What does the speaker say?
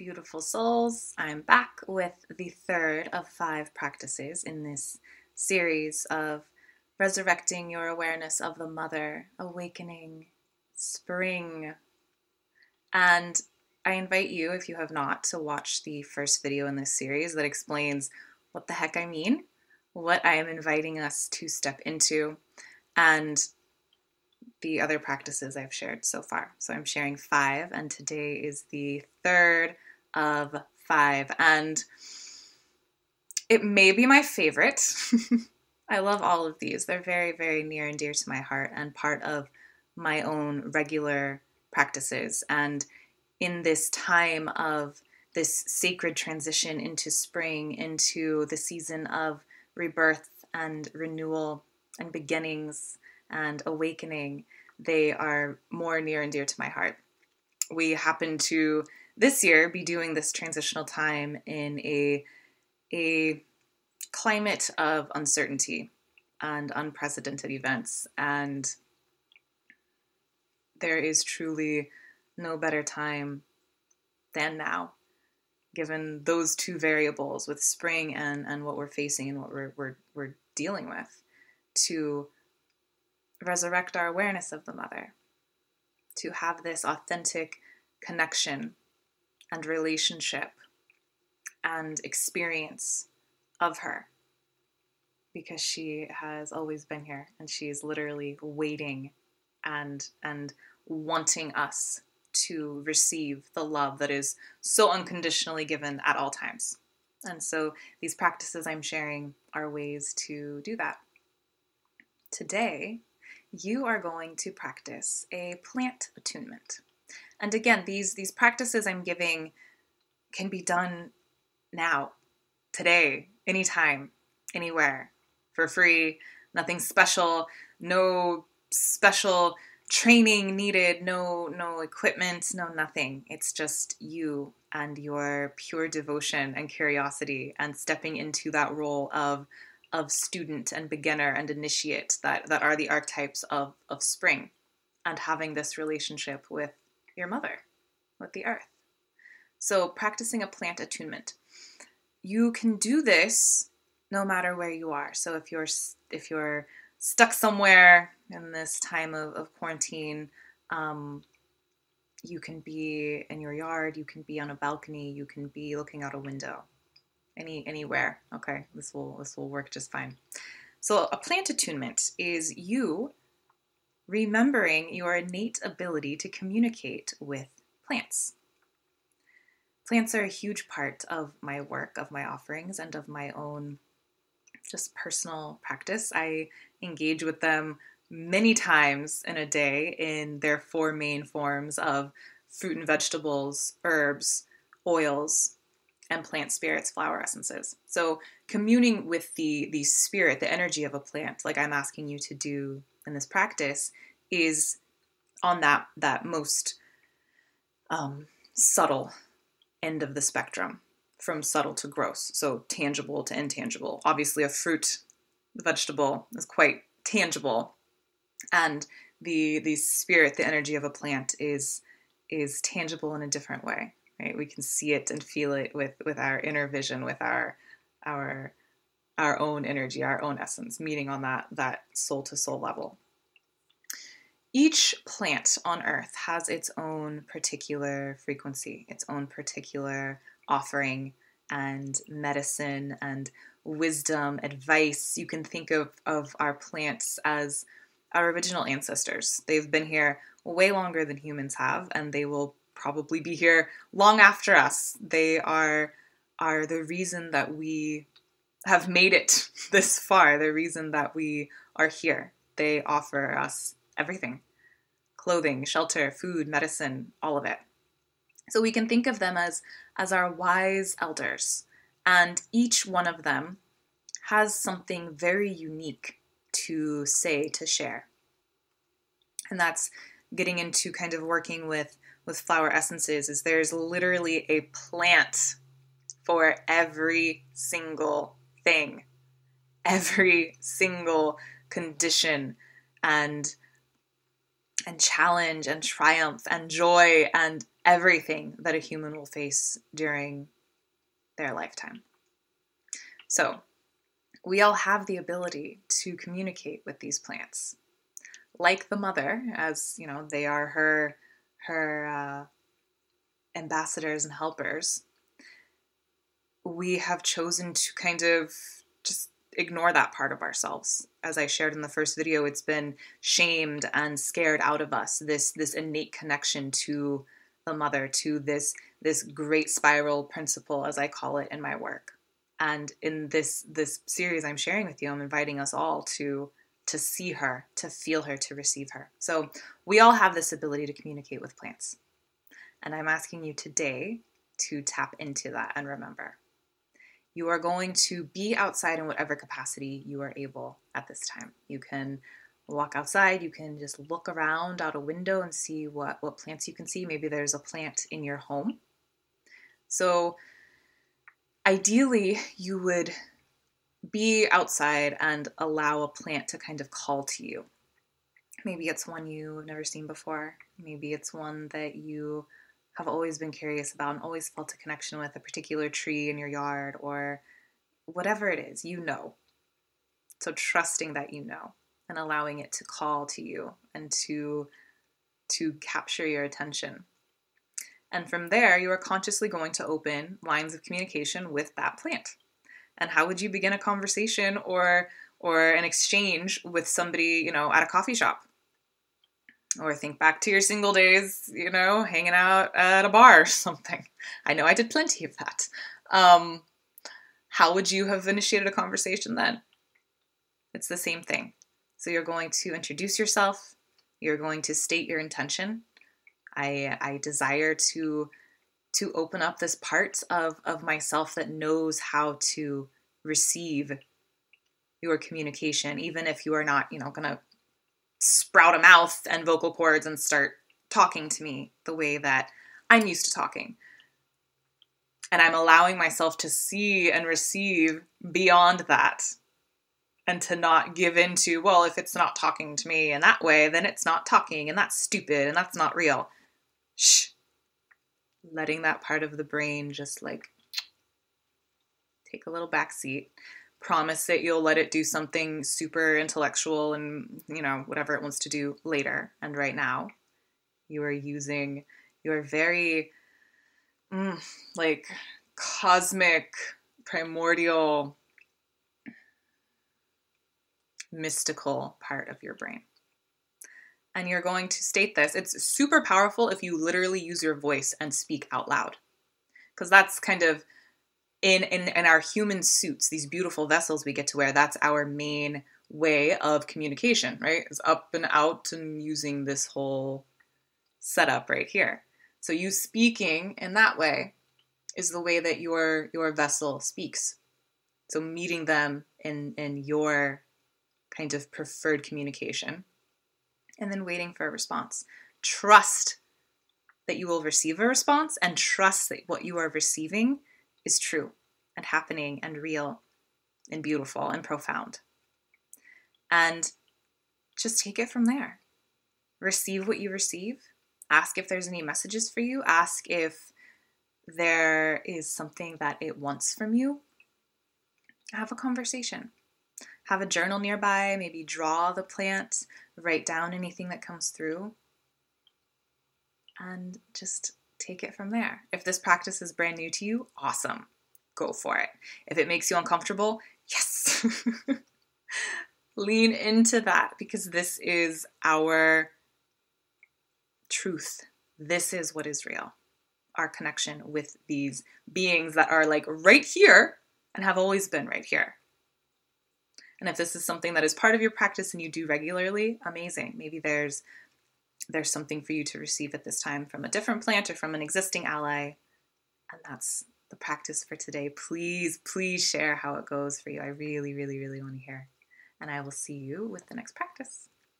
beautiful souls. I'm back with the third of five practices in this series of resurrecting your awareness of the mother, awakening, spring. And I invite you, if you have not, to watch the first video in this series that explains what the heck I mean, what I am inviting us to step into, and the other practices I've shared so far. So I'm sharing five, and today is the third of five. And it may be my favorite. I love all of these. They're very, very near and dear to my heart and part of my own regular practices. And in this time of this sacred transition into spring, into the season of rebirth and renewal and beginnings and awakening, they are more near and dear to my heart. We happen to this year be doing this transitional time in a a climate of uncertainty and unprecedented events. And there is truly no better time than now given those two variables with spring and, and what we're facing and what we're, we're, we're dealing with to resurrect our awareness of the mother, to have this authentic connection and relationship and experience of her because she has always been here and she's literally waiting and and wanting us to receive the love that is so unconditionally given at all times. And so these practices I'm sharing are ways to do that. Today, you are going to practice a plant attunement. And again, these these practices I'm giving can be done now, today, anytime, anywhere, for free, nothing special, no special training needed, no no equipment, no nothing. It's just you and your pure devotion and curiosity and stepping into that role of of student and beginner and initiate that, that are the archetypes of, of spring and having this relationship with your mother, with the earth. So, practicing a plant attunement. You can do this no matter where you are. So, if you're if you're stuck somewhere in this time of, of quarantine, um, you can be in your yard, you can be on a balcony, you can be looking out a window any anywhere. Okay, this will this will work just fine. So a plant attunement is you remembering your innate ability to communicate with plants. Plants are a huge part of my work, of my offerings, and of my own just personal practice. I engage with them many times in a day in their four main forms of fruit and vegetables, herbs, oils, and plant spirits, flower essences. So communing with the the spirit, the energy of a plant, like I'm asking you to do in this practice, is on that that most um, subtle end of the spectrum, from subtle to gross. So tangible to intangible. Obviously, a fruit, vegetable is quite tangible, and the the spirit, the energy of a plant is is tangible in a different way right we can see it and feel it with with our inner vision with our our our own energy our own essence meeting on that that soul to soul level. Each plant on earth has its own particular frequency its own particular offering and medicine and wisdom advice. You can think of of our plants as our original ancestors. They've been here way longer than humans have and they will probably be here long after us. They are are the reason that we have made it this far, the reason that we are here. They offer us everything clothing, shelter, food, medicine, all of it. So we can think of them as, as our wise elders, and each one of them has something very unique to say, to share. And that's getting into kind of working with with flower essences is there's literally a plant for every single thing, every single condition and and challenge and triumph and joy and everything that a human will face during their lifetime. So, we all have the ability to communicate with these plants. Like the mother, as you know, they are her her uh, ambassadors and helpers. We have chosen to kind of just ignore that part of ourselves. As I shared in the first video, it's been shamed and scared out of us. This this innate connection to the mother, to this this great spiral principle, as I call it in my work. And in this this series I'm sharing with you, I'm inviting us all to to see her, to feel her, to receive her. So we all have this ability to communicate with plants. And I'm asking you today to tap into that and remember. You are going to be outside in whatever capacity you are able at this time. You can walk outside, you can just look around out a window and see what, what plants you can see. Maybe there's a plant in your home. So, ideally, you would be outside and allow a plant to kind of call to you. Maybe it's one you've never seen before. Maybe it's one that you have always been curious about and always felt a connection with a particular tree in your yard or whatever it is, you know. So trusting that you know and allowing it to call to you and to to capture your attention. And from there, you are consciously going to open lines of communication with that plant. And how would you begin a conversation or or an exchange with somebody, you know, at a coffee shop? Or think back to your single days, you know, hanging out at a bar or something. I know I did plenty of that. Um, how would you have initiated a conversation then? It's the same thing. So you're going to introduce yourself, you're going to state your intention. I, I desire to to open up this part of, of myself that knows how to receive your communication, even if you are not, you know, gonna sprout a mouth and vocal cords and start talking to me the way that I'm used to talking. And I'm allowing myself to see and receive beyond that and to not give in to, well, if it's not talking to me in that way, then it's not talking and that's stupid and that's not real. Shh. Letting that part of the brain just like take a little back seat promise that you'll let it do something super intellectual and you know whatever it wants to do later and right now. You are using your very mm, like cosmic primordial mystical part of your brain. And you're going to state this. It's super powerful if you literally use your voice and speak out loud. Because that's kind of in, in in our human suits, these beautiful vessels we get to wear, that's our main way of communication, right? Is up and out and using this whole setup right here. So you speaking in that way is the way that your your vessel speaks. So meeting them in in your kind of preferred communication and then waiting for a response. Trust that you will receive a response and trust that what you are receiving is true and happening and real and beautiful and profound. And just take it from there. Receive what you receive. Ask if there's any messages for you. Ask if there is something that it wants from you. Have a conversation. Have a journal nearby, maybe draw the plant, write down anything that comes through, and just take it from there. If this practice is brand new to you, awesome. Go for it. If it makes you uncomfortable, yes. Lean into that because this is our truth. This is what is real. Our connection with these beings that are like right here and have always been right here. And if this is something that is part of your practice and you do regularly, amazing. Maybe there's there's something for you to receive at this time from a different plant or from an existing ally. And that's the practice for today. Please, please share how it goes for you. I really, really, really want to hear. And I will see you with the next practice.